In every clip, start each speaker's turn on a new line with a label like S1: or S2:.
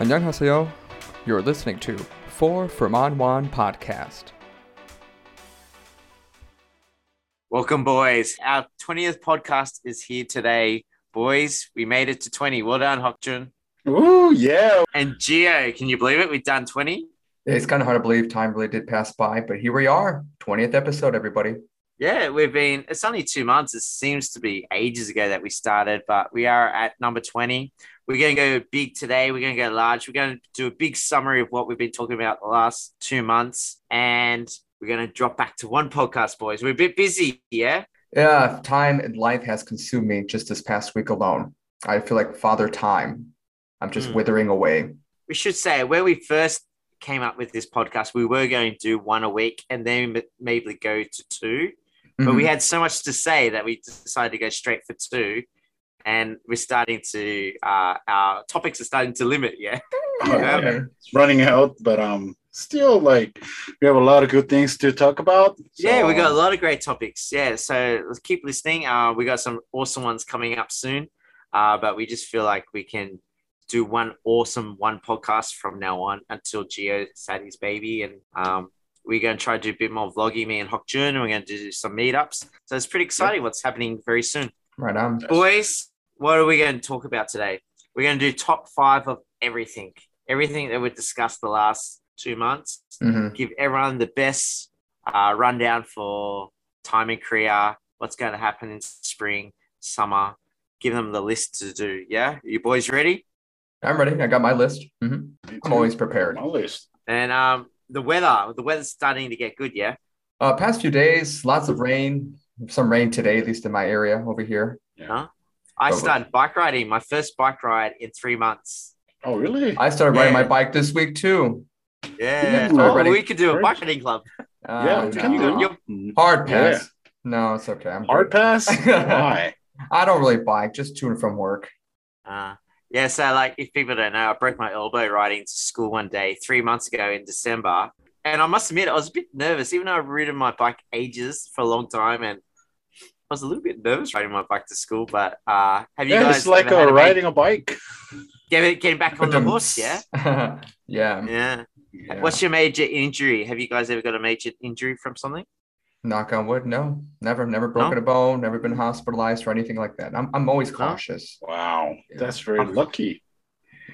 S1: 안녕하세요. You're listening to Four from Anwan podcast.
S2: Welcome, boys. Our 20th podcast is here today. Boys, we made it to 20. Well done, Hyukjun.
S3: Ooh, yeah.
S2: And Geo, can you believe it? We've done 20.
S1: It's kind of hard to believe time really did pass by, but here we are. 20th episode, everybody.
S2: Yeah, we've been, it's only two months. It seems to be ages ago that we started, but we are at number 20. We're going to go big today. We're going to go large. We're going to do a big summary of what we've been talking about the last two months. And we're going to drop back to one podcast, boys. We're a bit busy, yeah?
S1: Yeah, time and life has consumed me just this past week alone. I feel like father time. I'm just
S2: Mm.
S1: withering away.
S2: We should say where we first came up with this podcast, we were going to do one a week and then maybe go to two. But we
S1: Mhm.
S2: had so much to say that we decided to go straight for two. And we're starting to, uh, our topics are starting to limit, yeah?
S3: Yeah, It's running out, but um, still like we have a lot of good things to talk about.
S2: Yeah, we
S3: so-
S2: got a lot of great topics. Yeah, so let's keep listening. Uh, we got some awesome ones coming up soon, uh, but we just feel like we can do one awesome one podcast from now on until Geo had his baby, and um, we're going to try to do a bit more vlogging, me and Hyukjun, and we're going to do some meetups. So it's pretty exciting what's happening very soon.
S1: Right on.
S2: Boys, what are we going to talk about today? We're going to do top five of everything, everything that we've discussed the last two months
S1: Mhm.
S2: give everyone the best uh, rundown for time in Korea, what's going to happen in spring, summer. Give them the list to do. Yeah, you boys ready?
S1: I'm ready. I got my list. Mhm. I'm always prepared.
S3: My list.
S2: And um, the weather, the weather's starting to get good. Yeah.
S1: Uh, past few days, lots of rain. Some rain today, at least in my area over here.
S2: Huh? I
S1: Over.
S2: started bike riding. My first bike ride in three months.
S3: Oh, really?
S1: I started riding
S2: Yeah.
S1: my bike this week too.
S2: Yeah.
S3: Ooh.
S2: Oh, we could do a bike riding club.
S1: Uh,
S3: yeah, we
S1: no.
S3: can do.
S2: You're-
S3: Mm.
S1: Hard
S3: Yeah.
S1: pass. No, it's okay. I'm
S3: Hard
S1: good.
S3: pass? Why?
S1: I don't really bike, just to and from work.
S2: Uh, yeah, so like if people don't know, I broke my elbow riding to school one day three months ago in December. And I must admit, I was a bit nervous, even though I've ridden my bike ages for a long time. And I was a little bit nervous riding my bike to school. But uh, have you
S3: Yeah,
S2: guys
S3: it's like
S2: ever had
S3: uh,
S2: a ma-
S3: riding a bike.
S2: getting, getting back on the horse? Yeah.
S1: yeah.
S2: Yeah.
S1: Yeah.
S2: What's your major injury? Have you guys ever got a major injury from something?
S1: Knock on wood. No, never, never broken a bone, never been hospitalized or anything like that. I'm, I'm always cautious.
S3: Wow,
S1: Yeah.
S3: that's very lucky.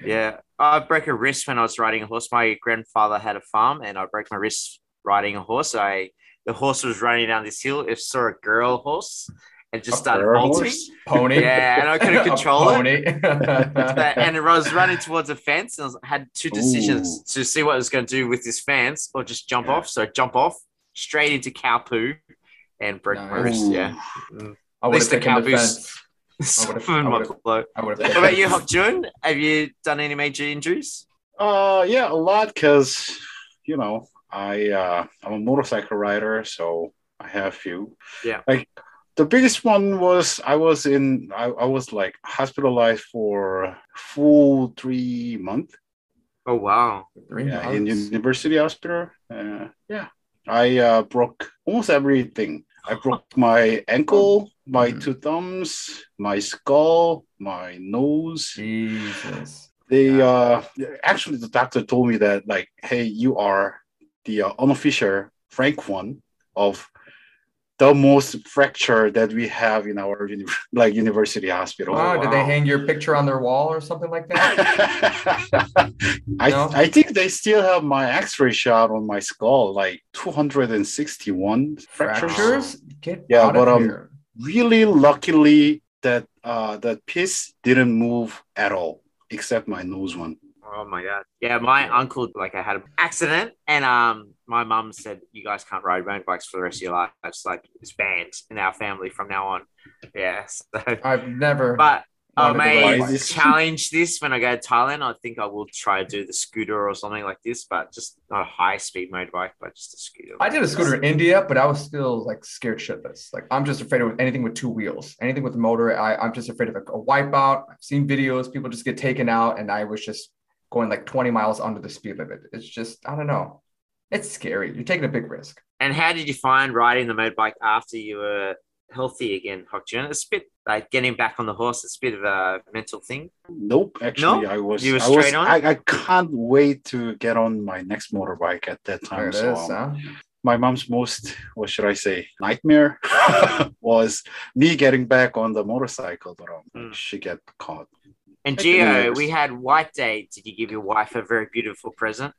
S2: Yeah. I broke a wrist when I was riding a horse. My grandfather had a farm and I broke my wrist riding a horse. I the horse was running down this hill. It saw a girl horse and just
S1: A
S2: started
S3: girl
S2: bolting.
S3: horse?
S1: Pony.
S2: Yeah, and I couldn't control it.
S1: pony.
S2: And I was running towards a fence and I had two decisions to see what I was going to do with this fence or just jump
S3: Yeah.
S2: off. So jump off straight into cow poo and broke my
S1: Nice.
S2: wrist.
S3: Ooh.
S2: Yeah.
S1: I would have
S2: least the
S1: taken the
S2: cowboys-
S1: fence.
S2: Softened my
S1: would've-
S2: blow. What about you, Hyuk Jun? Have you done any major injuries?
S3: Uh, yeah, a lot because you know I uh, I'm a motorcycle rider, so I have a few.
S2: Yeah.
S3: Like the biggest one was I was in I, I was like hospitalized for full three month.
S2: Oh wow.
S1: Three
S3: yeah, in university hospital. Uh, yeah, I uh, broke almost everything. I broke my ankle, my
S1: Mhm.
S3: two thumbs, my skull, my nose.
S1: Jesus.
S3: They uh, actually the doctor told me that like, hey, you are the uh, unofficial Frank one of the most fracture that we have in our uni- like university hospital.
S1: Oh, did they hang your picture on their wall or something like that?
S3: I,
S1: No?
S3: I think they still have my x-ray shot on my skull like 261 fractures
S1: Fractures? Get
S3: Yeah,
S1: out
S3: but,
S1: of
S3: um, really luckily that uh that piece didn't move at all except my nose one
S2: Oh my god. Yeah, my uncle like I had an accident and um my mum said you guys can't ride motorbikes for the rest of your life. It's like it's banned in our family from now on. Yeah. So
S1: I've never.
S2: but I may challenge this when I go to Thailand. I think I will try to do the scooter or something like this, but just not a high speed motorbike, but just a scooter.
S1: I did a scooter in India, but I was still like scared shitless. Like I'm just afraid of anything with two wheels, anything with a motor. I, I'm just afraid of a, a wipeout. I've seen videos, people just get taken out, and I was just going like 20 miles under the speed limit. It's just, I don't know. It's scary. You're taking a big risk.
S2: And how did you find riding the motorbike after you were healthy again, Hyukjun. It's a bit like getting back on the horse. It's a bit of a mental thing.
S3: Nope, actually, I was.
S2: You were
S3: I was.
S2: straight on?
S3: I, I can't wait to get on my next motorbike at that
S1: There
S3: time.
S1: it
S3: so,
S1: is,
S3: um,
S1: huh?
S3: my mom's most, what should I say, nightmare was me getting back on the motorcycle, but um,
S2: Mm.
S3: she get caught.
S2: And
S3: Heck, it
S2: Gio,
S3: is.
S2: we had White Day. Did you give your wife a very beautiful present?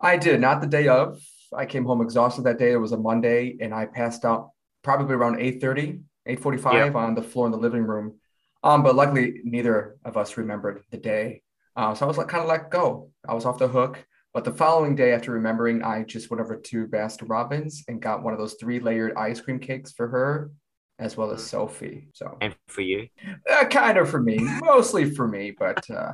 S1: I did, not the day of. I came home exhausted that day. It was a Monday, and I passed out probably around 8:30, 8:45 on the floor in the living room. Um, but luckily, neither of us remembered the day. Uh, so I was like kind of let go. I was off the hook. But the following day, after remembering, I just went over to Baskin Robbins and got one of those three-layered ice cream cakes for her, as well as Sophie. So
S2: And for you?
S1: uh, kind of for me, mostly for me, but uh,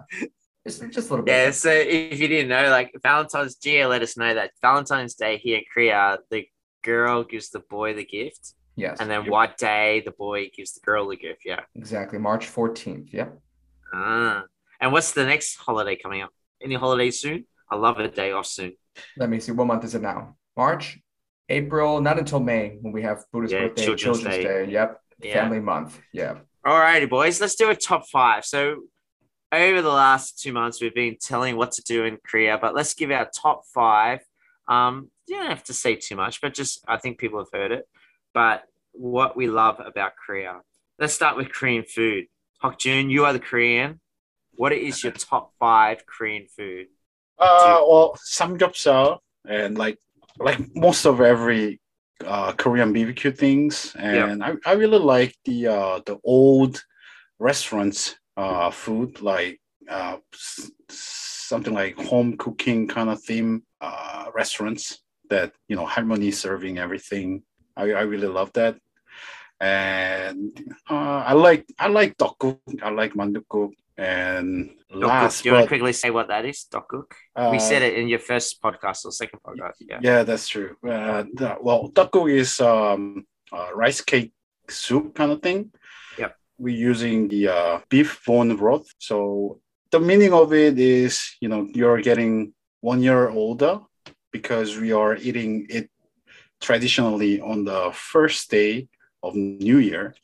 S1: just just a little bit.
S2: Yeah, so if you didn't know, like Valentine's Gio let us know that Valentine's Day here in Korea, the girl gives the boy the gift,
S1: Yes.
S2: and then
S3: Yep.
S2: White Day, the boy gives the girl the gift. Yeah.
S1: Exactly. March 14th. Yep.
S2: Ah. And what's the next holiday coming up? Any holiday soon? I love a day off soon.
S1: Let me see. What month is it now? March, April, not until May when we have Buddha's
S2: Yeah,
S1: birthday,
S2: Children's
S1: Children's,
S2: Day.
S1: Day. Yep.
S2: Yeah.
S1: Family month. Yeah.
S2: All righty, boys, let's do a top five. So, over the last two months, we've been telling what to do in Korea, but let's give our top five. Um, you don't have to say too much, but just I think people have heard it. But what we love about Korea. Let's start with Korean food. Hyukjun, you are the Korean. What is your top five Korean food?
S3: Uh, well, samgyeopsal and like like most of every uh, Korean BBQ things, and I, I really like the uh, the old restaurants uh, food like uh, s- something like home cooking kind of theme uh, restaurants that you know harmony serving everything. I, I really love that, and uh, I like I like tteokguk, I like manduguk, and last
S2: Do you want to quickly say what that is? Tteokguk. we
S3: uh,
S2: said it in your first podcast or second podcast. Yeah.
S3: Yeah, that's true. Uh, well, taco is um, uh, rice cake soup kind of thing.
S2: Yep.
S3: We're using the uh, beef bone broth. So the meaning of it is, you know, you're getting one year older because we are eating it traditionally on the first day of New Year,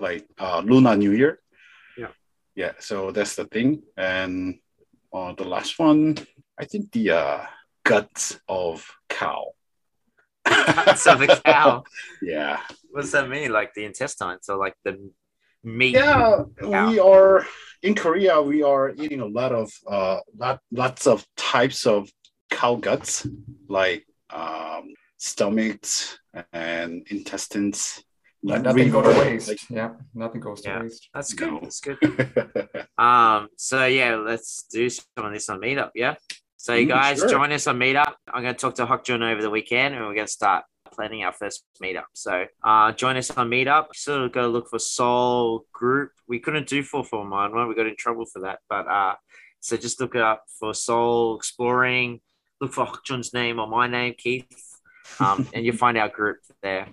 S3: like uh, Lunar New Year.
S2: Yeah.
S3: So that's the thing. And uh, the last one, I think the uh, guts of cow.
S2: Guts of a cow.
S3: Yeah.
S2: What does that mean? Like the intestines or like the meat?
S3: Yeah,
S2: Cow.
S3: we are in Korea. We are eating a lot of uh, lot lots of types of cow guts, like um, stomachs and intestines.
S1: Let nothing go to
S3: liver,
S1: waste. yeah. Nothing goes to
S2: Yeah.
S1: waste.
S2: That's good.
S3: No.
S2: That's good. Um, so yeah, let's do some of this on Meetup. Yeah. So you
S3: Mm,
S2: guys
S3: sure.
S2: join us on Meetup. I'm going to talk to Hyukjun over the weekend, and we're going to start planning our first meetup. So uh, join us on Meetup. Sort of go look for Soul Group. We couldn't do four four nine one. We got in trouble for that. But uh, so just look it up for Seoul Exploring. Look for Hyukjun's name or my name, Keith, um, and you'll find our group there.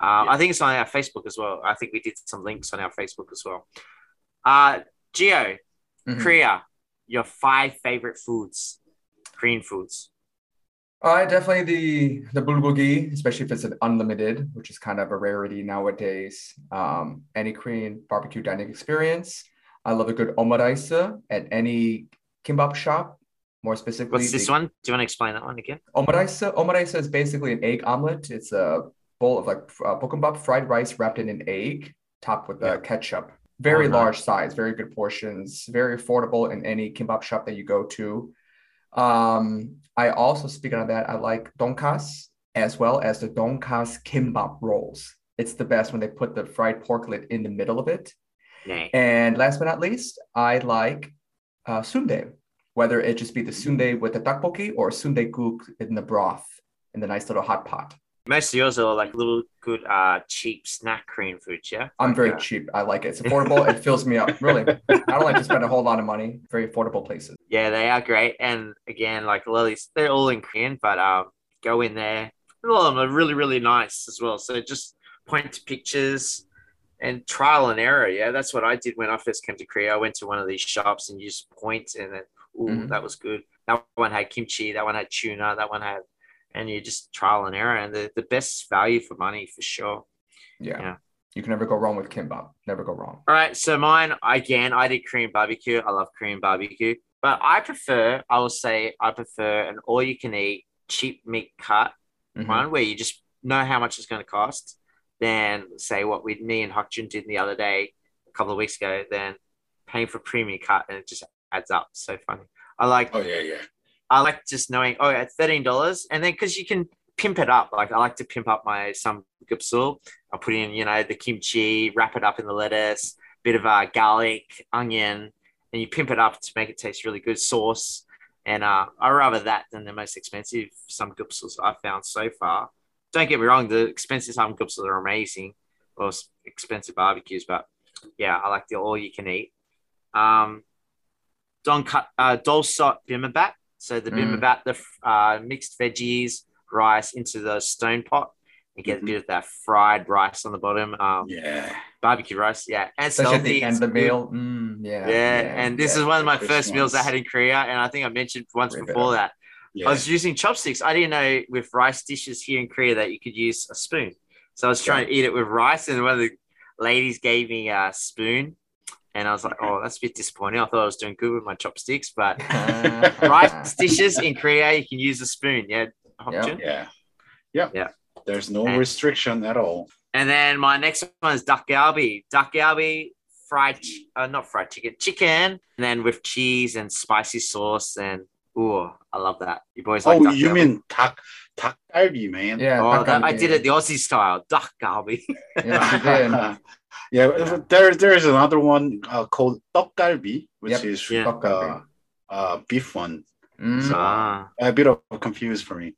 S2: Um,
S3: Yeah.
S2: I think it's on our Facebook as well. I think we did some links on our Facebook as well. Uh, Geo,
S1: Mhm.
S2: Korea, your five favorite foods, Korean foods.
S1: Uh, definitely the the bulgogi, especially if it's an unlimited, which is kind of a rarity nowadays. Um, any Korean barbecue dining experience. I love a good omurice at any kimbap shop. More specifically,
S2: What's this
S1: the-
S2: one? Do you want to explain that one again?
S1: Omurice, omurice is basically an egg omelet. It's a bowl of like uh, bokkeumbap fried rice wrapped in an egg, topped with uh,
S3: Yeah.
S1: ketchup. Very
S2: Oh, nice.
S1: large size, very good portions, very affordable in any kimbap shop that you go to. Um, I also, speaking of that, I like donkas as well as the donkas kimbap rolls. It's the best when they put the fried porklet in the middle of it.
S2: Nah.
S1: And last but not least, I like uh, sundae, whether it just be the sundae with the tteokbokki or sundae guk in the broth in the nice little hot pot.
S2: Most of yours are like little good, uh, cheap snack Korean foods. Yeah.
S1: I'm very
S2: Like, uh,
S1: cheap. I like it. It's affordable. it fills me up. Really, I don't like to spend a whole lot of money. Very affordable places.
S2: Yeah, they are great. And again, like a lot of these, they're all in Korean, but um, go in there. A lot of them are really, really nice as well. So just point to pictures and trial and error. Yeah, that's what I did when I first came to Korea. I went to one of these shops and you just point and then, ooh,
S1: Mhm.
S2: that was good. That one had kimchi. That one had tuna. That one had, and you just trial and error. And the, the best value for money for sure.
S1: Yeah.
S2: Yeah.
S1: You can never go wrong with kimbap. Never go wrong.
S2: All right, so mine again. I did Korean barbecue. I love Korean barbecue, but I prefer. I will say I prefer an all-you-can-eat cheap meat cut
S1: Mhm.
S2: one where you just know how much it's going to cost. Than say what we me and Hyukjun did the other day, a couple of weeks ago. Then paying for premium cut and it just adds up. So funny. I like
S3: Oh yeah, yeah.
S2: I like just knowing, oh, it's thirteen dollars, and then because you can pimp it up. Like I like to pimp up my some gupsul. I put in, you know, the kimchi, wrap it up in the lettuce, bit of uh, garlic, onion, and you pimp it up to make it taste really good. Sauce, and uh, I rather that than the most expensive samgyeopsals I've found so far. Don't get me wrong, the expensive samgyeopsals are amazing, or expensive barbecues, but yeah, I like the all you can eat. Um, don cut uh, dolsot bibimbap. So the
S1: Mm.
S2: bibimbap, the uh, mixed veggies, rice into the stone pot and get
S3: Mhm.
S2: a bit of that fried rice on the bottom. Um,
S3: Yeah.
S2: barbecue rice, yeah, and
S1: Especially at the end of the meal. Mm, yeah,
S2: Yeah, and this
S1: yeah.
S2: is one of my first meals I had in Korea, and I think I mentioned once before that
S3: Yeah.
S2: I was using chopsticks. I didn't know with rice dishes here in Korea that you could use a spoon. So I was trying to eat it with rice, and one of the ladies gave me a spoon, and I was like, "Oh, that's a bit disappointing." I thought I was doing good with my chopsticks, but rice dishes in Korea you can use a spoon. Yeah, Hyukjun?
S3: yeah. Yep.
S2: Yeah.
S3: There's no
S2: And-
S3: restriction at all.
S2: And then my next one is duck galbi. Duck galbi, fried, uh, not fried chicken, chicken, and then with cheese and spicy sauce. And oh, I love that. You boys like
S3: oh,
S2: duck
S3: you
S2: galbi?
S3: mean tak takgalbi, man?
S1: Yeah,
S2: Oh, that, I did it the Aussie style, duck galbi.
S1: Yes, you did.
S3: yeah, there there is another one uh, called tteokgalbi, which
S1: Yep.
S3: is
S2: Yeah.
S1: Takgalbi.
S3: uh, uh, beef one.
S1: Mm,
S3: So-
S2: ah,
S3: A bit of confused for me.
S1: a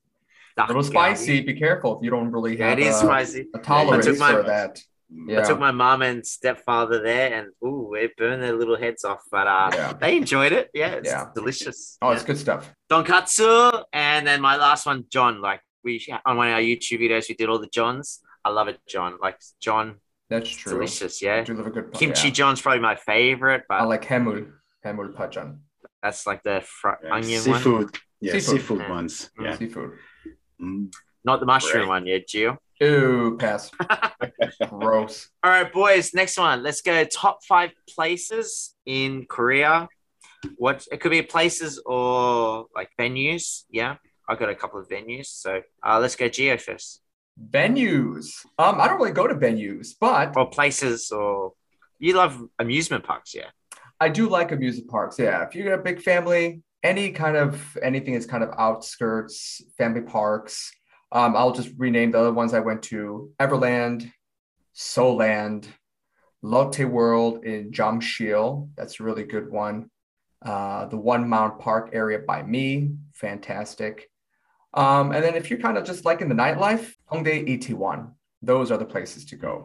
S2: duck
S1: little
S2: galbi.
S1: spicy. Be careful if you don't really
S2: Yeah,
S1: have
S2: it is
S1: a,
S2: spicy.
S1: a tolerance
S2: I took my-
S1: for that. Yeah.
S2: I took my mom and stepfather there, and ooh, it burned their little heads off. But uh,
S1: Yeah.
S2: they enjoyed it. Yeah, it's
S1: Yeah.
S2: delicious.
S1: Oh,
S2: Yeah.
S1: it's good stuff.
S2: Donkatsu, and then my last one, John. Like we on one of our YouTube videos, we did all the Johns. I love it, John. Like John,
S1: That's true.
S2: delicious.
S1: I
S2: Yeah,
S1: do love a good
S2: kimchi
S1: Yeah.
S2: John's probably my favorite, but
S1: I like haemul. Haemul pajeon.
S2: that's like the fr-
S3: Yeah,
S2: onion one,
S3: seafood. Yeah,
S1: Seafood.
S3: seafood, ones.
S2: Mm.
S3: Yeah.
S1: Seafood.
S3: Mm.
S2: not the mushroom
S3: Right.
S2: one. Yeah, Gio.
S1: Ew, pass. Gross.
S2: All right, boys. Next one. Let's go. Top five places in Korea. What it could be places or like venues. Yeah, I got a couple of venues. So uh, let's go Geo first.
S1: Venues. Um, I don't really go to venues, but
S2: Or places or you love amusement parks. Yeah.
S1: I do like amusement parks. Yeah, if you got a big family, any kind of anything is kind of outskirts, family parks. Um, I'll just rename the other ones I went to: Everland, Seoul Land, Lotte World in Jamsil. That's a really good one. Uh, the One Mount Park area by me, fantastic. Um, and then if you're kind of just liking the nightlife, Hongdae ET1. Those are the places to go.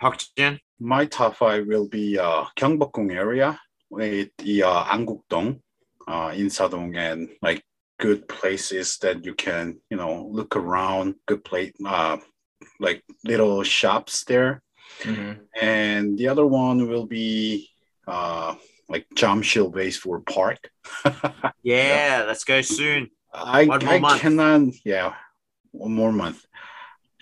S2: Hyukjun.
S3: My top five will be uh, Gyeongbokgung area with the uh, Angukdong, uh, Insadong, and like good places that you can, you know, look around. Good place, uh, like little shops there.
S1: Mhm.
S3: And the other one will be uh, like Jamsil Baseball Park.
S2: Yeah, let's go soon.
S3: I,
S2: One more
S3: I
S2: month.
S3: cannot, yeah, one more month.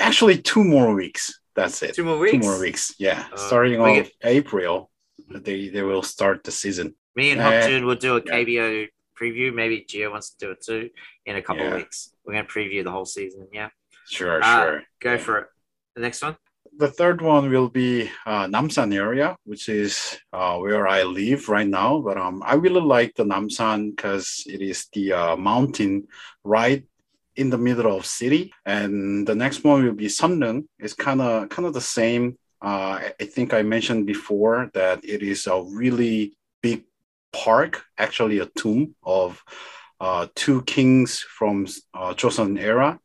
S3: Actually, two more weeks. That's it.
S2: Two more weeks.
S3: Two more weeks. Yeah,
S2: Uh,
S3: starting
S2: on
S3: off April, they they will start the season.
S2: Me and
S3: Uh,
S2: Hyukjun will do a
S3: yeah.
S2: Preview. Maybe Gio wants to do it too in a couple of
S3: Yeah.
S2: weeks. We're going to preview the whole season. Yeah.
S3: Sure,
S2: Uh,
S3: sure.
S2: Go
S3: Yeah.
S2: for it. The next one.
S3: The third one will be uh, Namsan area, which is uh, where I live right now. But um, I really like the Namsan because it is the uh, mountain right in the middle of city. And the next one will be Seolleung. It's kind of kind of the same. Uh, I- think I mentioned before that it is a really park, actually a tomb of uh, two kings from uh, Joseon era.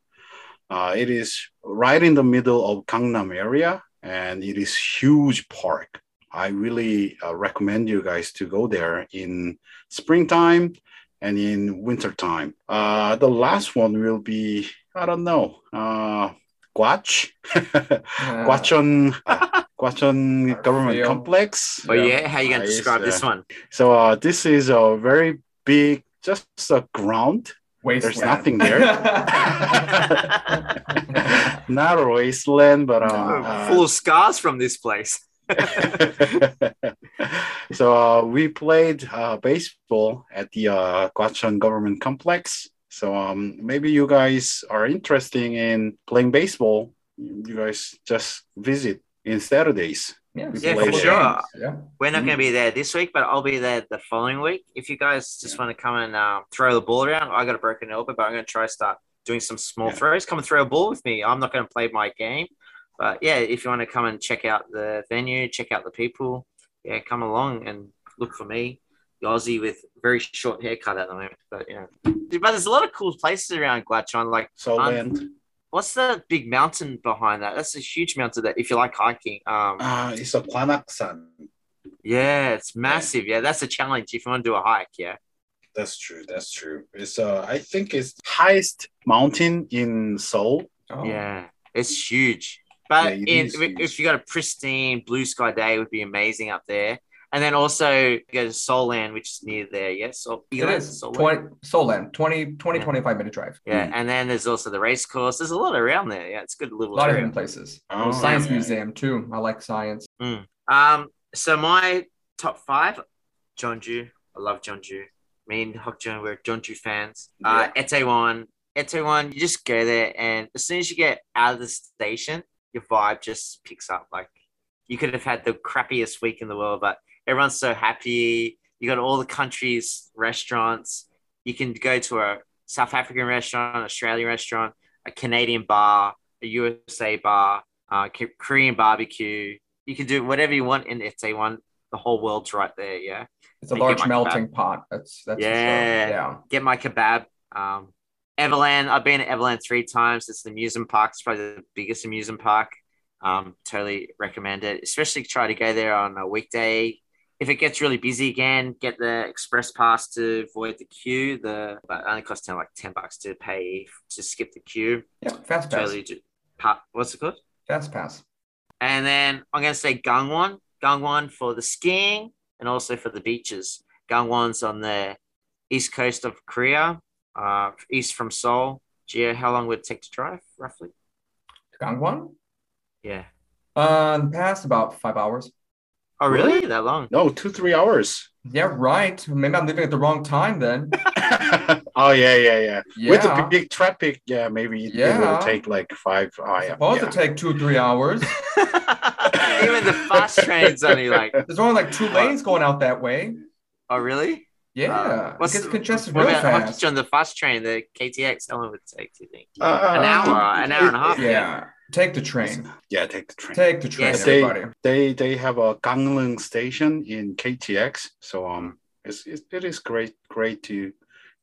S3: Uh, it is right in the middle of Gangnam area, and it is huge park. I really uh, recommend you guys to go there in springtime and in wintertime. Uh, the last one will be I don't know, uh, Gwach,
S1: Uh,
S3: Gwacheon, uh, Gwacheon Government. Complex.
S2: Oh yeah, how you going to
S3: Nice,
S2: describe this one?
S3: So uh, this is a very big, just a ground
S1: Wasteland.
S3: nothing there. Not a wasteland, but uh, uh,
S2: Full of scars from this place.
S3: so uh, we played uh, baseball at the uh, Gwacheon Government Complex. So um, maybe you guys are interested in playing baseball. You guys just visit in Saturdays.
S1: yeah,
S3: We
S2: Yeah,
S3: played
S2: for
S3: it.
S2: sure.
S1: Yeah.
S2: We're not
S3: Mhm.
S2: going to be there this week, but I'll be there the following week. If you guys just want to come and um, throw the ball around, I got a broken elbow, but I'm going to try to start doing some small
S3: Yeah.
S2: throws. Come and throw a ball with me. I'm not going to play my game, but yeah, if you want to come and check out the venue, check out the people, yeah, come along and look for me, the Aussie with very short haircut at the moment. But yeah, know, but there's a lot of cool places around Gwacheon. Like,
S3: So
S2: Um,
S3: land.
S2: what's the big mountain behind that? That's a huge mountain that if you like hiking, um,
S3: Uh, it's a Gwanaksan.
S2: Yeah, it's massive. Yeah, that's a challenge if you want to do a hike. Yeah.
S3: That's true. That's true. It's uh, I think it's highest mountain in Seoul.
S1: Oh.
S2: Yeah, it's huge. But
S3: Yeah, it
S2: in, if,
S3: huge.
S2: if you got a pristine blue sky day, it would be amazing up there. And then also go to Seoul Land, which is near there. Yes, so
S1: It is 20, Seoul Land, 20, 20
S2: Yeah.
S1: 25 minute drive.
S2: Yeah, and then there's also the race course. There's a lot around there. Yeah, it's a good
S1: A
S2: little
S1: lot of
S2: area.
S1: hidden places.
S3: Oh,
S1: science
S3: yeah.
S1: museum too. I like science.
S2: Um, so my top five, Jeonju. I love Jeonju. Me and Hyukjun, we're Jeonju fans. Uh, Itaewon, Itaewon, you just go there, and as soon as you get out of the station, your vibe just picks up. Like you could have had the crappiest week in the world, but everyone's so happy. You got all the countries' restaurants. You can go to a South African restaurant, an Australian restaurant, a Canadian bar, a USA bar, uh, Korean barbecue. You can do whatever you want in Itaewon. The whole world's right there. Yeah.
S1: It's a large melting pot. That's that's.
S2: Yeah.
S1: yeah.
S2: Get my kebab. Um, Everland. I've been to Everland three times. It's the amusement park. It's probably the biggest amusement park. Um, totally recommend it. Especially try to go there on a weekday. If it gets really busy again, get the express pass to avoid the queue. The but it only costs ten like ten bucks to pay to skip the queue.
S1: Yeah. Fast pass.
S2: Ju- pa- What's it called?
S1: Fast pass.
S2: And then I'm going to say Gangwon. Gangwon for the skiing and also for the beaches. Gangwon's on the east coast of Korea, uh, east from Seoul. Gio, how long would it take to drive, roughly?
S1: Gangwon?
S2: Yeah.
S1: Uh, in the past about five hours.
S2: Oh, really?
S3: Really?
S2: That long?
S3: No, two three hours.
S1: Yeah, right. Maybe I'm leaving at the wrong time then.
S3: oh yeah, yeah, yeah.
S1: Yeah.
S3: With the big traffic, yeah, maybe it
S1: Yeah.
S3: will take like five. Oh, yeah,
S1: Supposed
S3: yeah.
S1: to take two, three hours.
S2: Even the fast train's only like,
S1: There's only like two lanes going out that way.
S2: oh, really?
S1: Yeah.
S2: Uh,
S1: it gets congested
S2: what
S1: real
S2: about
S1: fast.
S2: on the fast train, the KTX? How long would it take, do you think?
S3: Uh,
S2: An hour, an hour and a half.
S1: Yeah. Take the train.
S3: Yeah, take the train.
S1: Take the train,
S2: Yes.
S3: They-
S1: everybody.
S3: They they have a Gangneung station in KTX, so um, it's, it's it is great great to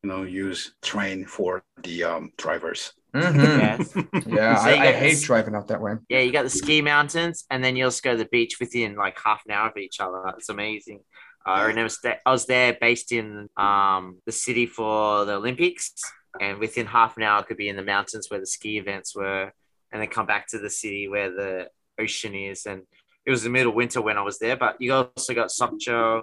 S3: you know use train for the um drivers.
S1: Mhm.
S2: Yes.
S1: Yeah,
S2: So
S1: I, I hate
S2: this-
S1: driving out that way.
S2: Yeah, you got the ski mountains, and then you also go to the beach within like half an hour of each other. It's amazing. Uh, I remember sta- I was there based in um, the city for the Olympics, and within half an hour, I could be in the mountains where the ski events were, and then come back to the city where the ocean is. And it was the middle of winter when I was there, but you also got Sokcho.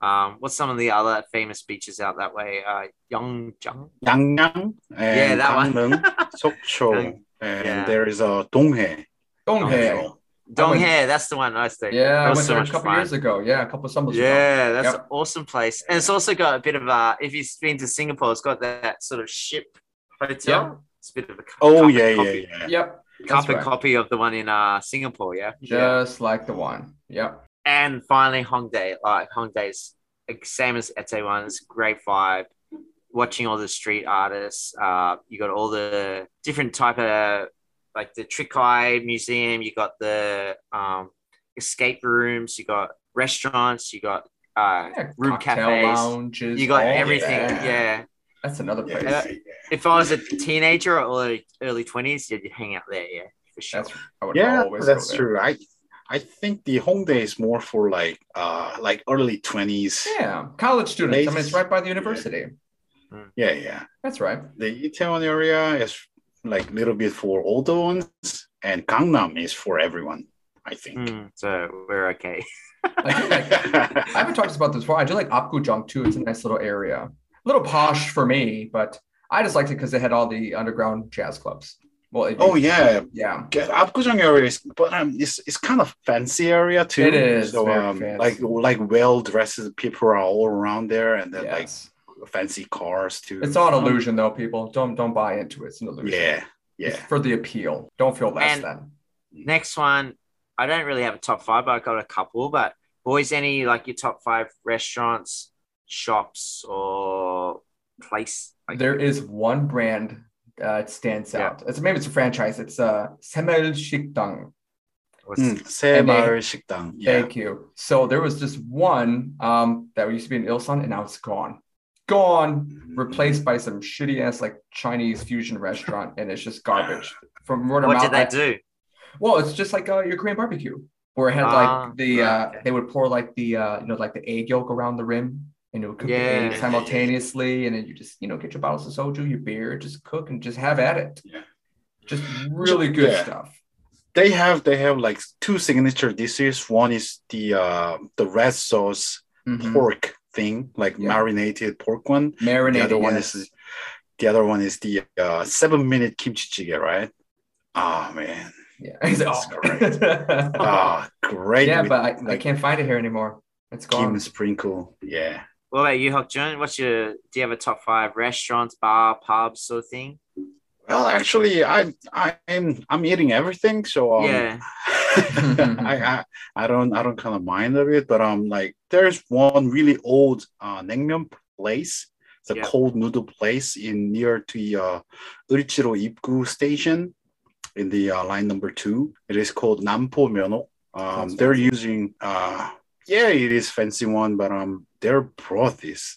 S2: Um, what's some of the other famous beaches out that way? Uh, Yeongjang.
S3: Yangyang and
S2: Yeah, that one.
S3: Sokcho, and
S2: Yeah.
S3: there is a Donghae.
S1: Donghae.
S3: also.
S2: Donghae, that's the one I stayed.
S1: Yeah, I
S2: That
S1: went
S2: so
S1: there a couple
S2: fun.
S1: years ago. Yeah, a couple of summers ago.
S2: Yeah, that's
S1: Yep.
S2: an awesome place. And it's also got a bit of a, if you've been to Singapore, it's got that sort of ship hotel. It's a bit of a
S3: Oh
S2: carbon
S3: yeah, yeah, yeah.
S1: Yep. That's
S2: carbon
S1: right.
S2: copy of the one in uh, Singapore, yeah.
S1: Just like the one. Yep.
S2: And finally, Hongdae. Like Hongdae's like, same as Itaewon. It's a great vibe. Watching all the street artists. Uh, you got all the different type of like the Trick Eye Museum. You got the um, escape rooms. You got restaurants. You got uh,
S1: Yeah,
S2: room cafes.
S1: lounges.
S2: You got
S1: all
S2: everything.
S1: that.
S2: Yeah.
S1: That's another place.
S2: Uh,
S3: yeah,
S2: If I was a teenager or early early twenties, you'd hang out there. Yeah, for sure.
S1: That's I would
S3: yeah,
S1: always
S3: that's true. I I think the Hongdae is more for like uh like early twenties.
S1: Yeah, college students. I mean, it's right by the university.
S3: Yeah, yeah.
S1: That's right.
S3: The Itaewon area is like a little bit for older ones, and Gangnam is for everyone. I think.
S2: Mm, so we're okay.
S1: I like. I haven't talked about this before. I do like Apgujeong too. It's a nice little area. A little posh for me, but I just liked it because they had all the underground jazz clubs. Well, it-
S3: Oh yeah,
S1: yeah.
S3: Get Apgujeong area is, but um, it's it's kind of fancy area too.
S1: It is
S3: So
S1: very
S3: um,
S1: fancy.
S3: like like well dressed people are all around there, and then
S1: Yes.
S3: like fancy cars too.
S1: It's all an
S3: Um,
S1: illusion, though. People don't don't buy into it. It's an illusion.
S3: Yeah,
S1: It's
S3: yeah.
S1: for the appeal. Don't feel less
S2: And-
S1: than.
S2: Next one, I don't really have a top five, but I got a couple. But boys, any like your top five restaurants, shops or place? Like
S1: there is one brand that stands
S2: yeah.
S1: out. It's, maybe it's a franchise. It's uh,
S3: Saemaeul Sikdang. Mm, Shikdang. Yeah.
S1: Thank you. So there was just one um, that used to be in Ilsan, and now it's gone. Gone, mm-hmm. replaced by some shitty ass like Chinese fusion restaurant, and it's just garbage. From
S2: what
S1: mouth,
S2: did they
S1: I,
S2: do?
S1: Well, it's just like uh, your Korean barbecue where it had like ah, the
S2: right, uh, okay.
S1: they would pour like the uh, you know like the egg yolk around the rim and know, would cook the
S2: Yeah.
S1: egg simultaneously, and then you just you know get your bottles of soju, your beer, just cook and just have at it.
S3: Yeah.
S1: Just really good
S3: Yeah.
S1: stuff.
S3: They have they have like two signature dishes. One is the uh the red sauce
S1: Mhm.
S3: pork thing, like
S1: Yeah.
S3: marinated pork one.
S1: Marinated.
S3: the other one
S1: yes.
S3: is the other one is the uh, seven minute kimchi jjigae, right? Oh man,
S1: yeah. He's like,
S3: That's
S1: oh.
S3: ah, great.
S1: yeah,
S3: with,
S1: but I, I can't find it here anymore. It's gone.
S3: Kim sprinkle. Yeah.
S2: What about you, Hyuk Jun? What's your? Do you have a top five restaurants, bar, pubs, sort of thing?
S3: Well, actually, I I'm I'm eating everything, so um,
S2: Yeah.
S3: I, I I don't I don't kind of mind of it, but um, like there's one really old uh naengmyeon place, the
S2: Yeah.
S3: cold noodle place in near to uh Euljiro Ipgu station, in the uh, line number two. It is called Nampo Myeonok. Um, they're using uh yeah, it is fancy one, but um, their broth is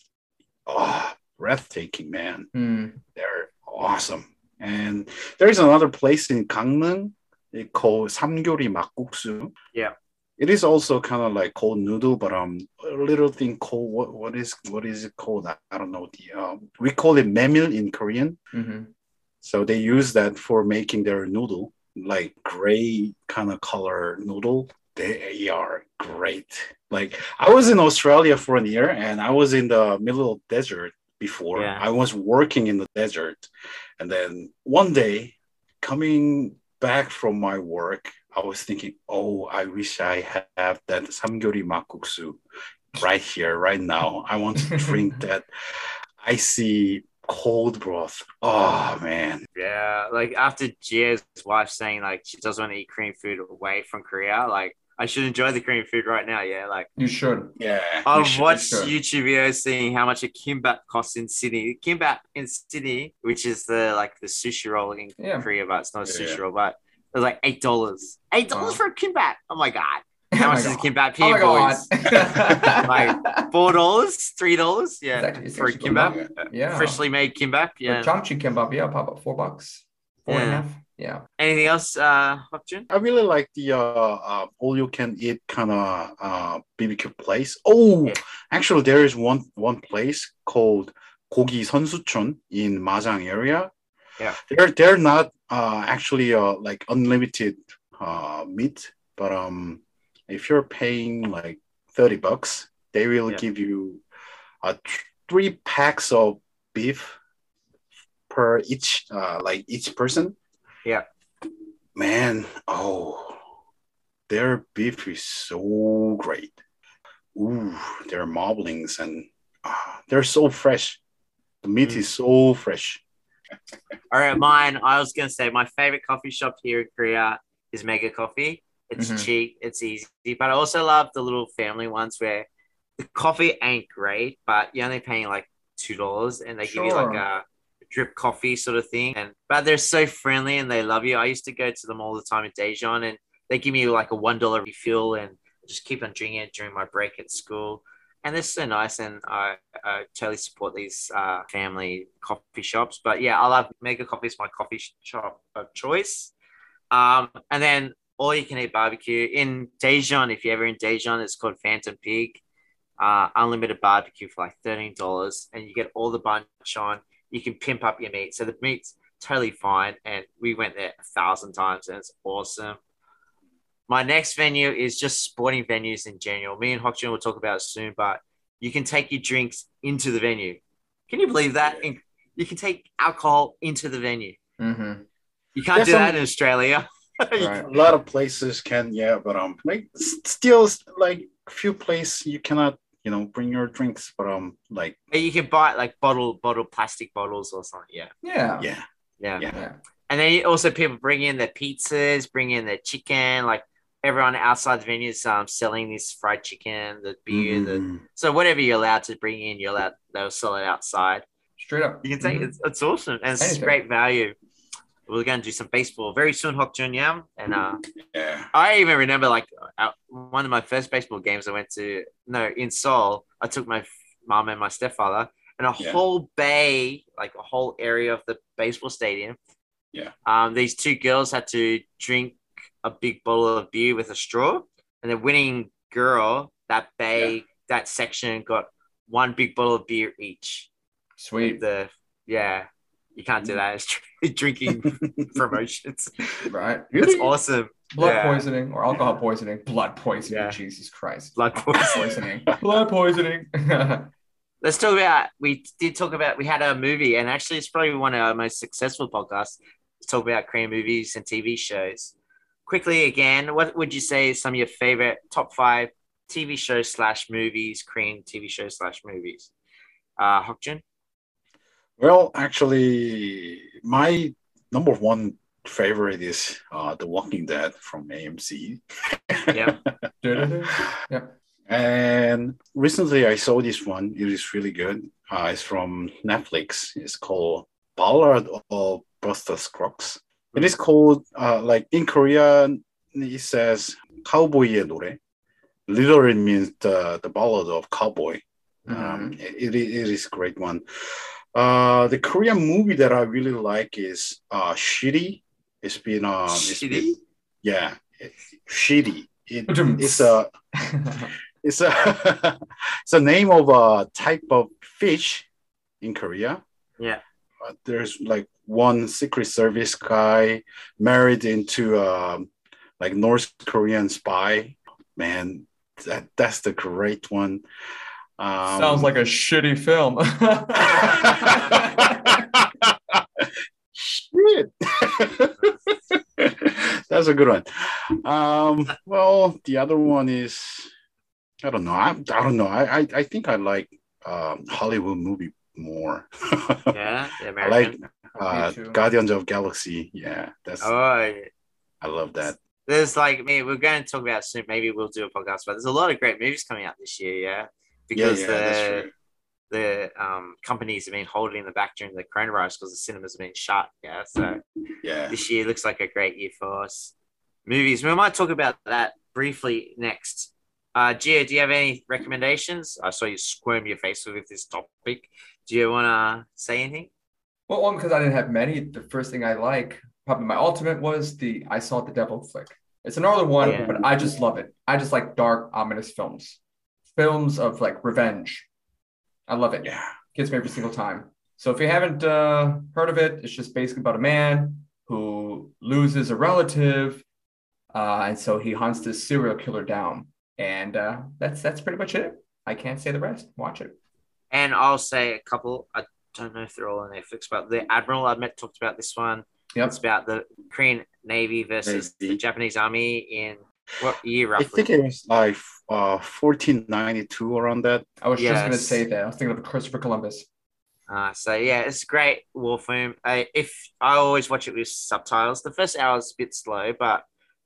S3: oh breathtaking, man.
S1: Hmm.
S3: They're awesome. And there's another place in Gangneung it called Samgyori Makguksu.
S2: Yeah.
S3: It is also kind of like cold noodle, but um, a little thing called what what is what is it called? I, I don't know. The um, we call it memil in Korean.
S1: Mhm.
S3: So they use that for making their noodle, like gray kind of color noodle. They are great. Like I was in Australia for a year, and I was in the middle of the desert before.
S2: Yeah.
S3: I was working in the desert, and then one day, coming back from my work, I was thinking, "Oh, I wish I have that samgyori makguksu right here, right now. I want to drink that icy cold broth. Oh man,
S2: Yeah, like after Gio's wife saying like she doesn't want to eat Korean food away from Korea, like I should enjoy the Korean food right now. Yeah, like
S1: You should.
S3: yeah.
S2: I've
S3: you
S2: watched
S1: sure.
S2: YouTube videos seeing how much a kimbap costs in Sydney. Kimbap in Sydney, which is the like the sushi roll in
S1: Yeah.
S2: Korea, but it's not a sushi
S3: Yeah.
S2: roll, but it was like eight dollars. Eight dollars
S1: Wow.
S2: for a kimbap. Oh my god.
S1: Oh
S2: How
S1: my
S2: much is a
S1: God.
S2: kimbap
S1: Oh
S2: here,
S1: my god.
S2: boys? Like, Four dollars, three dollars, yeah,
S1: It's actually- it's
S2: for a kimbap.
S1: yeah.
S2: Freshly made kimbap,
S1: Yeah.
S2: yeah.
S1: Chamchi kimbap, yeah, about four bucks. Four and a half yeah.
S2: Anything else uh Hyukjun?
S3: i really like the uh, uh all you can eat kind of uh bbq place. Oh actually there is one one place called kogi sonsuchon in Majang area.
S2: Yeah.
S3: They're they're not uh actually uh like unlimited uh meat but um if you're paying like 30 bucks they will
S2: yeah.
S3: give you uh, three packs of beef per each uh like each person.
S2: Yeah.
S3: Man, oh, their beef is so great. Ooh, their marblings and ah, they're so fresh. The meat
S2: Mm.
S3: is so fresh.
S2: All right, mine. I was gonna say my favorite coffee shop here in Korea is Mega Coffee. It's
S1: Mhm.
S2: cheap, it's easy, but I also love the little family ones where the coffee ain't great, but you're only paying like two dollars, and they give you like a drip coffee sort of thing. And but they're so friendly and they love you. I used to go to them all the time at Daejeon, and they give me like a one dollar refill, and just keep on drinking it during my break at school. And they're so nice, and I, I totally support these uh, family coffee shops. But yeah, I love Mega Coffee is my coffee shop of choice. Um, and then all you can eat barbecue in Daejeon. If you're ever in Daejeon, it's called Phantom Pig. Uh, unlimited barbecue for like thirteen dollars, and you get all the bunch on. You can pimp up your meat, so the meat's totally fine. And we went there a thousand times, and it's awesome. My next venue is just sporting venues in general. Me and Hyukjun will talk about it soon, but you can take your drinks into the venue. Can you believe that? You can take alcohol into the venue.
S1: Mm-hmm.
S2: You can't
S3: There's
S2: do that
S3: some-
S2: in Australia.
S1: Right.
S3: A lot of places can, yeah, but um, like still like few places you cannot, you know, bring your drinks, but um, like
S2: But you can buy like bottle, bottle, plastic bottles or something. Yeah,
S1: Yeah.
S3: yeah,
S2: yeah.
S3: Yeah.
S1: Yeah.
S2: And then also people bring in their pizzas, bring in their chicken. Like everyone outside the venue is um, selling this fried chicken, the beer, the
S3: Mhm.
S2: so whatever you're allowed to bring in, you're allowed. They'll sell it outside.
S1: Straight up.
S2: You can take
S1: Mhm.
S2: it's, it's awesome and it's
S1: Anything.
S2: great value. We're going to do some baseball very soon, Hyuk Jun Yam. And uh,
S3: yeah,
S2: I even remember like uh, one of my first baseball games I went to, no, in Seoul, I took my mom and my stepfather and a
S3: Yeah.
S2: whole bay, like a whole area of the baseball stadium.
S3: Yeah.
S2: Um, these two girls had to drink a big bottle of beer with a straw, and the winning girl, that bay, that section got one big bottle of beer each.
S1: Sweet.
S2: The yeah, you can't do that. It's drinking promotions.
S1: Right.
S2: It's awesome.
S1: Blood
S2: Yeah.
S1: poisoning or alcohol poisoning. Blood poisoning.
S2: Yeah.
S1: Jesus Christ.
S2: Blood poisoning.
S1: Blood poisoning.
S2: Let's talk about. We did talk about. We had a movie, and actually, it's probably one of our most successful podcasts. Talk about Korean movies and TV shows. Quickly again, what would you say is some of your favorite top five TV shows slash movies, Korean TV shows slash movies? Uh, Hyukjun.
S3: Well, actually, my number one favorite is uh, The Walking Dead from AMC.
S2: Yeah.
S1: Yeah.
S3: And recently I saw this one. It is really good. Uh, it's from Netflix. It's called Ballad of Buster Scruggs. It is called, uh, like in Korean, it says Cowboy의 노래. Literally means the, the ballad of cowboy. Um, it, it is a great one. Uh, the Korean movie that I really like is uh, Shiri. It's been um, it's been- yeah, it, Shiri. It, it's a it's a it's a name of a type of fish in Korea.
S2: Yeah.
S3: Uh, there's like one Secret Service guy married into um, like North Korean spy. Man, that that's the great one. Um,
S1: Sounds like a shitty film.
S3: Shit. That's a good one. Um, well, the other one is I don't know. I, I don't know. I, I I think I like um, Hollywood movie more.
S2: Yeah, the
S3: I like uh, Guardians of Galaxy. Yeah, that's
S2: oh,
S3: I love that.
S2: there's like me. We're going to talk about soon. Maybe we'll do a podcast, but there's a lot of great movies coming out this year. Yeah, because
S3: yeah, yeah,
S2: the the um, companies have been holding them back during the coronavirus because the cinemas have been shut. Yeah, so
S3: Yeah.
S2: this year looks like a great year for us. Movies. We might talk about that briefly next. Uh, Gio, do you have any recommendations? I saw you squirm your face with this topic. Do you want to say anything?
S1: well, one because I didn't have many. The first thing I like, probably my ultimate was the I saw the devil flick. It's another one,
S2: Yeah.
S1: but I just love it. I just like dark, ominous films, films of like revenge. I love it.
S3: Yeah.
S1: gets me every single time. So if you haven't uh, heard of it, it's just basically about a man who loses a relative, uh, and so he hunts this serial killer down, and uh, that's that's pretty much it. I can't say the rest. Watch it.
S2: And I'll say a couple. I don't know if they're all on Netflix, but the Admiral I met talked about this one.
S1: Yep.
S2: It's about the Korean Navy versus
S3: Navy.
S2: the Japanese Army in what year roughly?
S3: I think it was like uh 1492 around that.
S1: I was just gonna say that. I was thinking of Christopher Columbus.
S2: Uh, so yeah, it's a great war film. I, if I always watch it with subtitles, the first hour is a bit slow, but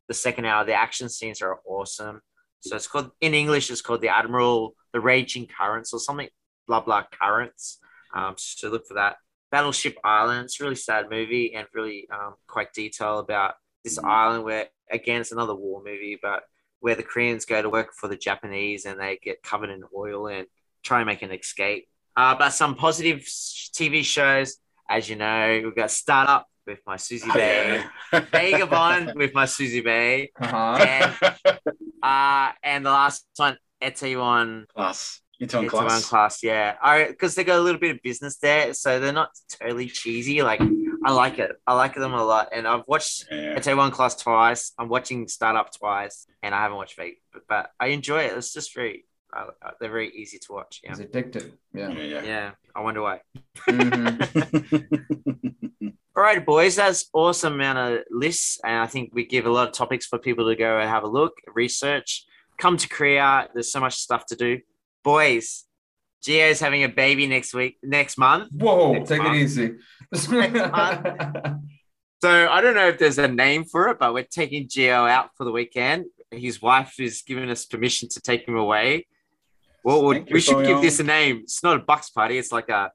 S2: the second hour, the action scenes are awesome. So it's called in English, it's called the Admiral, the Raging Currents, or something blah blah currents. Um, so look for that. Battleship Island. It's a really sad movie and really um, quite detailed about this
S3: Mhm.
S2: island where again it's another war movie, but where the Koreans go to work for the Japanese and they get covered in oil and try and make an escape. Uh, but some positive TV shows, as you know, we've got Startup with my Susie
S3: Oh,
S2: Bay, Vagabond with my Suzy Bae,
S1: Uh-huh.
S2: uh, and the last one, Itaewon
S3: class. Itaewon
S2: Itaewon
S3: class.
S2: class. Yeah, because they got a little bit of business there, so they're not totally cheesy. Like I like it, I like them a lot, and I've watched
S3: Yeah.
S2: Itaewon class twice. I'm watching Startup twice, and I haven't watched Fake, but, but I enjoy it. It's just very, uh, uh, they're very easy to watch. Yeah,
S1: He's addicted. Yeah.
S3: Yeah, yeah.
S2: yeah. I wonder why.
S1: Mhm.
S2: All right, boys, that's awesome amount of lists, and I think we give a lot of topics for people to go and have a look, research, come to Korea. There's so much stuff to do, boys. Gio's having a baby next week, next month.
S1: Whoa,
S2: Next
S1: take
S2: month.
S1: it easy.
S2: So I don't know if there's a name for it, but we're taking Gio out for the weekend. His wife is giving us permission to take him away. Well, we
S3: Thank
S2: we should give this a name. It's not a bucks party. It's like a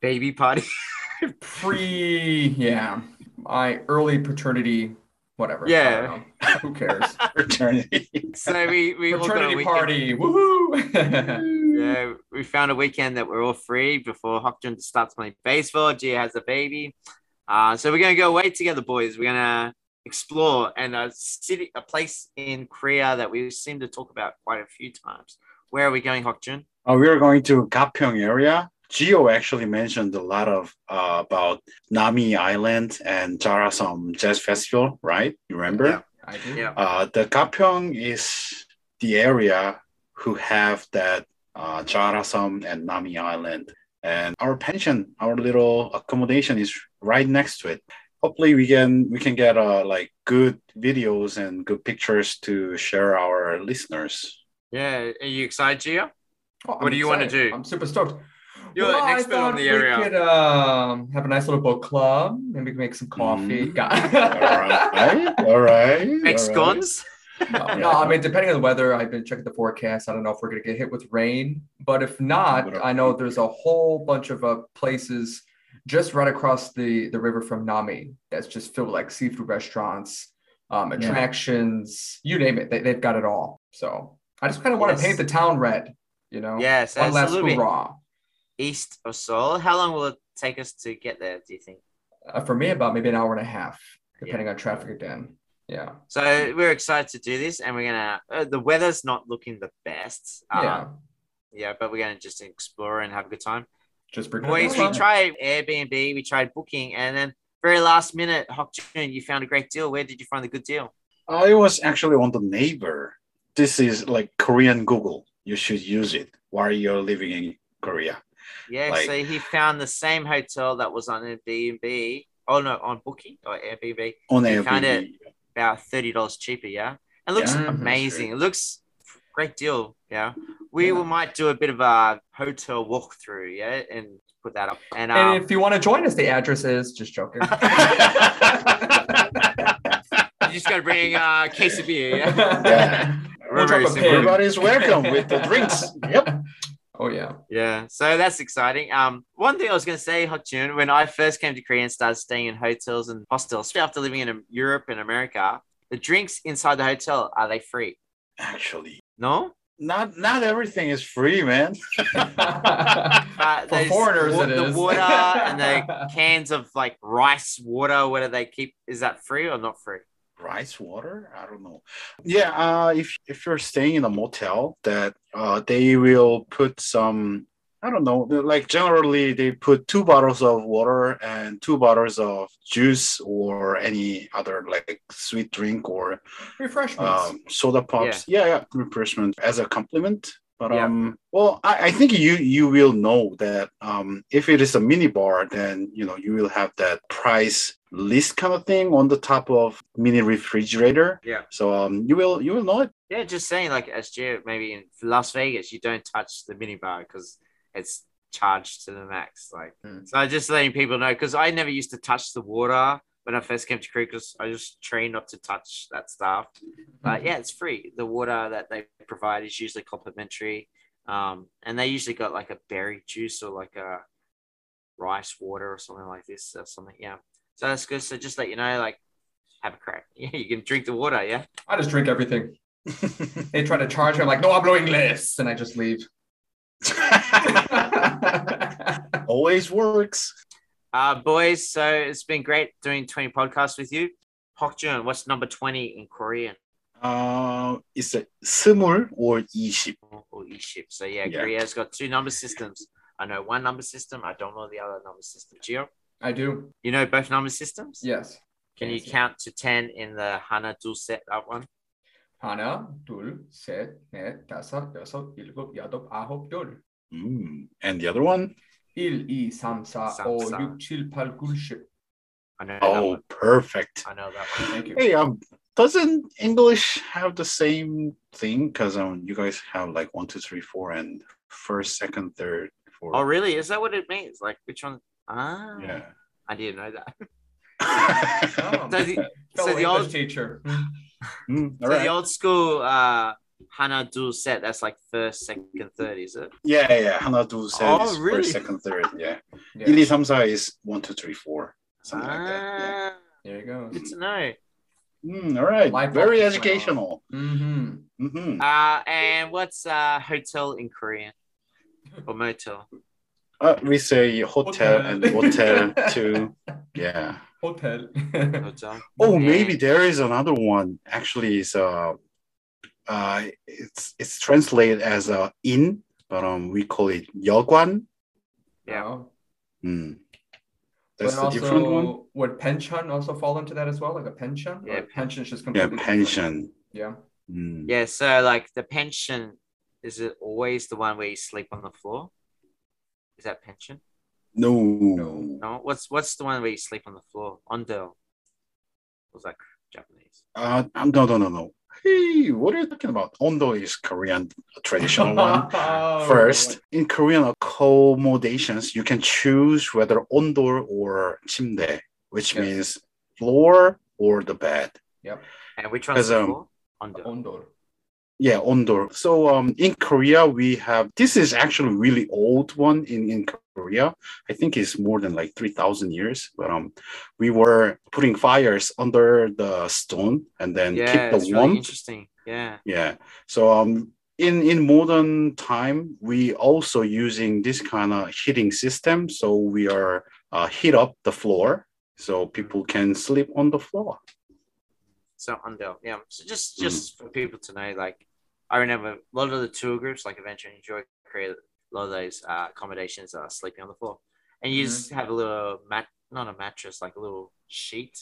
S2: baby party.
S1: Pre, yeah, my early paternity, whatever.
S2: Yeah.
S1: I don't know. Who cares?
S3: Fraternity.
S2: so we we
S1: Fraternity party. Woohoo!
S2: Yeah, we found a weekend that we're all free before Hyukjun starts playing baseball. Gio has a baby. Uh, so we're gonna go away together, boys. We're gonna explore and a city, a place in Korea that we seem to talk about quite a few times. Where are we going, Hyukjun?
S3: Uh, we are going to Gapyeong area. Gio actually mentioned a lot of uh, about Nami Island and Jarasum Jazz Festival, right? You remember?
S2: Yeah.
S1: I do.
S2: Yeah.
S3: Uh, the Gapyeong is the area who have that uh, Jarasum and Nami Island. And our pension, our little accommodation is right next to it. Hopefully we can we can get uh, like good videos and good pictures to share our listeners.
S2: Yeah, are you excited, Gio?
S1: Oh,
S2: What do you wanna do?
S1: I'm super stoked.
S2: You're
S1: well,
S2: an expert on
S1: thought
S2: the area.
S1: We could um, have a nice little book club. Maybe we can make some coffee.
S3: Mm. All right, all right.
S2: Make
S3: all right.
S2: scones?
S1: No, no, I mean, depending on the weather, I've been checking the forecast. I don't know if we're going to get hit with rain, but if not, I know there's a whole bunch of uh, places just right across the, the river from Nami that's just filled with like seafood restaurants, um,
S3: Yeah.
S1: attractions, you name it. They, they've got it all. So I just kind of want
S2: Yes.
S1: to paint the town red, you know?
S2: Yes,
S1: One
S2: it's a
S1: last hurrah.
S2: east of Seoul. How long will it take us to get there, do you think?
S1: Uh, for me, about maybe an hour and a half, depending on traffic again. Yeah.
S2: So we're excited to do this, and we're gonna. Uh, the weather's not looking the best. Um,
S1: Yeah.
S2: yeah, but we're gonna just explore and have a good time.
S1: Just bring
S2: Boys, we tried Airbnb, we tried booking, and then very last minute, Hyukjun, you found a great deal. Where did you find the good deal?
S3: I was actually on the Naver. This is like Korean Google. You should use it while you're living in Korea.
S2: Yeah,
S3: Like-
S2: so he found the same hotel that was on Airbnb. Oh no, on Booking or Airbnb,
S3: On
S2: You found
S3: Airbnb.
S2: About thirty dollars cheaper. Yeah, it looks
S1: Yeah,
S2: amazing. It looks great deal. Yeah, we
S1: Yeah.
S2: will might do a bit of a hotel walkthrough. Yeah, and put that up. And, um,
S1: And if you want to join us, the address is just joking.
S2: you just got to bring a case of beer. Yeah,
S3: Yeah.
S1: We'll
S2: Very
S1: drop a
S2: simple.
S1: pin.
S3: Everybody's welcome with the drinks. Yep.
S1: Yeah.
S2: So that's exciting. Um, one thing I was going to say, Hyukjun, when I first came to Korea and started staying in hotels and hostels, after living in Europe and America, the drinks inside the hotel are they free?
S3: Actually,
S2: No.
S3: not not everything is free, man.
S2: Uh,
S1: For foreigners,
S2: wa- the water and the cans of like rice water. What do they keep? Is that free or not free?
S3: Rice water? I don't know. Yeah, uh, if if you're staying in a motel, that uh, they will put some. I don't know. Like generally, they put two bottles of water and two bottles of juice or any other like sweet drink or
S1: Refreshments.
S3: um, soda pops. Yeah. yeah, refreshment as a compliment. But
S2: Yeah.
S3: um, well, I, I think you you will know that um, if it is a mini bar, then you know you will have that price list kind of thing on the top of mini refrigerator.
S2: Yeah.
S3: So um, you will you will know it.
S2: Yeah, just saying, like SG, maybe in Las Vegas, you don't touch the minibar because it's charged to the max. Like,
S1: Mm.
S2: so just letting people know because I never used to touch the water when I first came to Korea because I just trained not to touch that stuff. But yeah, it's free. The water that they provide is usually complimentary. Um, and they usually got like a berry juice or like a rice water or something like this or something. Yeah. So that's good. So just let you know, like, have a crack. Yeah, you can drink the water. Yeah.
S1: I just drink everything. They try to charge me. I'm like, no, I'm blowing less, and I just leave.
S3: Always works.
S2: Uh, boys, so it's been great doing 20 podcasts with you. Hyukjun, what's number 20 in Korean?
S3: Uh, it's a sumul or iship.
S2: Or. So yeah,
S3: yeah,
S2: Korea's got two number systems. I know one number system. I don't know the other number system. Gio?
S1: I do.
S2: You know both number systems?
S1: Yes.
S2: Can
S1: yes.
S2: you count to 10 in the Hana Dul set, that one?
S1: Hana Dul set net 다섯, 여섯, 일곱, 여덟, 아홉, dul.
S3: Mm. And the other one?
S1: 1, 2, 3, 4, 5,
S2: 삼,
S1: 6, 7, 8, 9, 10.
S2: I know that
S3: Oh,
S2: one.
S3: perfect.
S2: I know that one.
S1: Thank you.
S3: Hey, um, doesn't English have the same thing? Because um, you guys have like one, two, three, four, and first, second, third, fourth.
S2: Oh, really? Is that what it means? Like, which one? Ah,
S3: Yeah.
S2: I didn't know that.
S1: Oh,
S2: So the, so the old,
S1: teacher.
S3: Mm,
S2: so
S3: all right.
S2: the old school uh, Hana Dul set. That's like first, second, third, is it?
S3: Yeah, yeah. Hana Dul set
S2: oh,
S3: is
S2: really?
S3: first, second, third. Yeah.
S1: yeah.
S3: Ili is one, two, three, four, something ah, like that. Yeah.
S2: Ah.
S1: There you go.
S2: Good to know.
S3: Mm, all right.
S1: Life
S3: Very educational.
S1: Mm-hmm.
S3: Mm-hmm.
S2: Uh, and what's uh hotel in Korean or motel?
S3: Uh, we say hotel,
S1: hotel.
S3: and hotel. too. Yeah.
S1: Hotel.
S2: hotel.
S3: Oh,
S2: yeah.
S3: maybe there is another one. Actually, is uh uh, it's it's translated as a inn, but um, we call it 여관.
S2: Yeah.
S3: Hmm. That's
S1: But
S3: the
S1: also,
S3: different one.
S1: Would pension also fall into that as well? Like a pension?
S2: Yeah.
S1: Or pension is just
S3: Yeah,
S1: completely different?
S3: pension.
S1: Yeah.
S3: Hmm.
S2: Yeah, so like the pension, is it always the one where you sleep on the floor? Is that pension?
S3: No.
S2: No. No. What's what's the one where you sleep on the floor? Ondo. Was that Japanese?
S3: Uh, no, no, no, no. Hey, what are you talking about? Ondo is Korean traditional one.
S1: Oh,
S3: First, in Korean accommodations, you can choose whether ondo or 침대, which
S1: Yes.
S3: means floor or the bed. Yep.
S2: And which one's
S3: As,
S2: the
S3: um,
S2: floor? Ondo.
S1: Ondor.
S3: Yeah, ondol. So um, in Korea, we have this is actually really old one in, in Korea. I think it's more than like three thousand years. But um, we were putting fires under the stone and then
S2: Yeah,
S3: keep the
S2: it's really interesting. Yeah.
S3: Yeah. So um in in modern time we also using this kind of heating system. So we are uh, heat up the floor so people can sleep on the floor.
S2: So Ondo. Yeah. So just
S3: Mm.
S2: just for people to know, like I remember a lot of the tour groups, like Adventure and Enjoy create a lot of those uh, accommodations are sleeping on the floor. And you
S3: Mm-hmm.
S2: just have a little mat not a mattress, like a little sheet.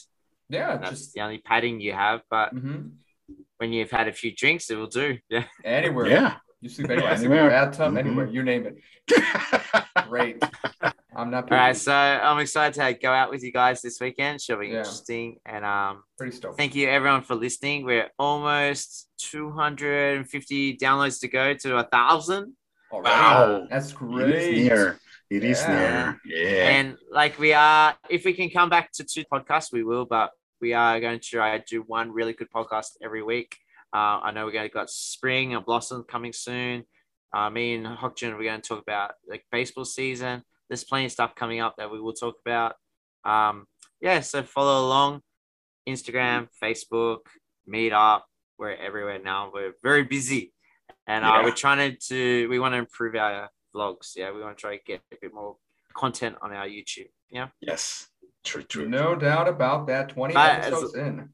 S1: Yeah,
S2: That's
S1: just
S2: the only padding you have. But
S1: mhm.
S2: when you've had a few drinks, it will do. Yeah.
S1: anywhere.
S3: Yeah.
S1: You sleep anywhere. I sleep in
S3: Anywhere.
S1: a bathtub,
S3: Mhm.
S1: anywhere. You name it. Great. I'm not
S2: All right, so I'm excited to go out with you guys this weekend. Should be
S1: Yeah.
S2: interesting. And um,
S1: pretty stoked.
S2: thank you everyone for listening. We're almost 250 downloads to go to a thousand.
S1: Already.
S3: Wow.
S1: That's great.
S3: It is near. It is
S1: Yeah.
S3: near. Yeah.
S2: And like we are, if we can come back to two podcasts, we will. But we are going to try to do one really good podcast every week. Uh, I know we're going to got spring and blossom coming soon. Uh, me and Hyukjun, we're going to talk about like baseball season. There's plenty of stuff coming up that we will talk about. Um, yeah, so follow along. Instagram, Facebook, Meetup. We're everywhere now. We're very busy, and uh,
S3: Yeah.
S2: we're trying to. We want to improve our vlogs. Yeah, we want to try to get a bit more content on our YouTube. Yeah,
S3: yes. True, true.
S1: No doubt about that. 20
S2: But as-
S1: episodes in.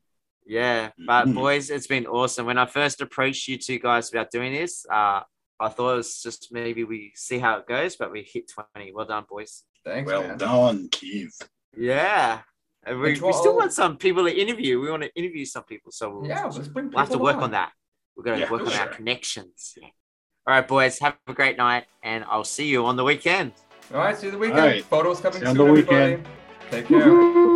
S2: yeah. But
S3: Mhm.
S2: boys, it's been awesome. When I first approached you two guys about doing this, uh, I thought it was just maybe we see how it goes, but we hit twenty. Well done, boys.
S1: Thanks,
S3: Well
S1: man.
S3: done, Keith.
S2: Yeah. And we, we still want some people to interview. We want to interview some people. So we'll,
S1: Yeah, let's bring
S2: we'll have to
S1: people
S2: work
S1: on.
S2: on that. We're going to
S3: Yeah,
S2: work
S3: for
S2: on our connections. Yeah. All right, boys. Have a great night, and I'll see you on the weekend.
S1: All right, see you the weekend.
S3: All right.
S1: Photos coming
S3: See you on
S1: soon,
S3: the
S1: everybody.
S3: weekend.
S1: Take care.
S3: Woohoo.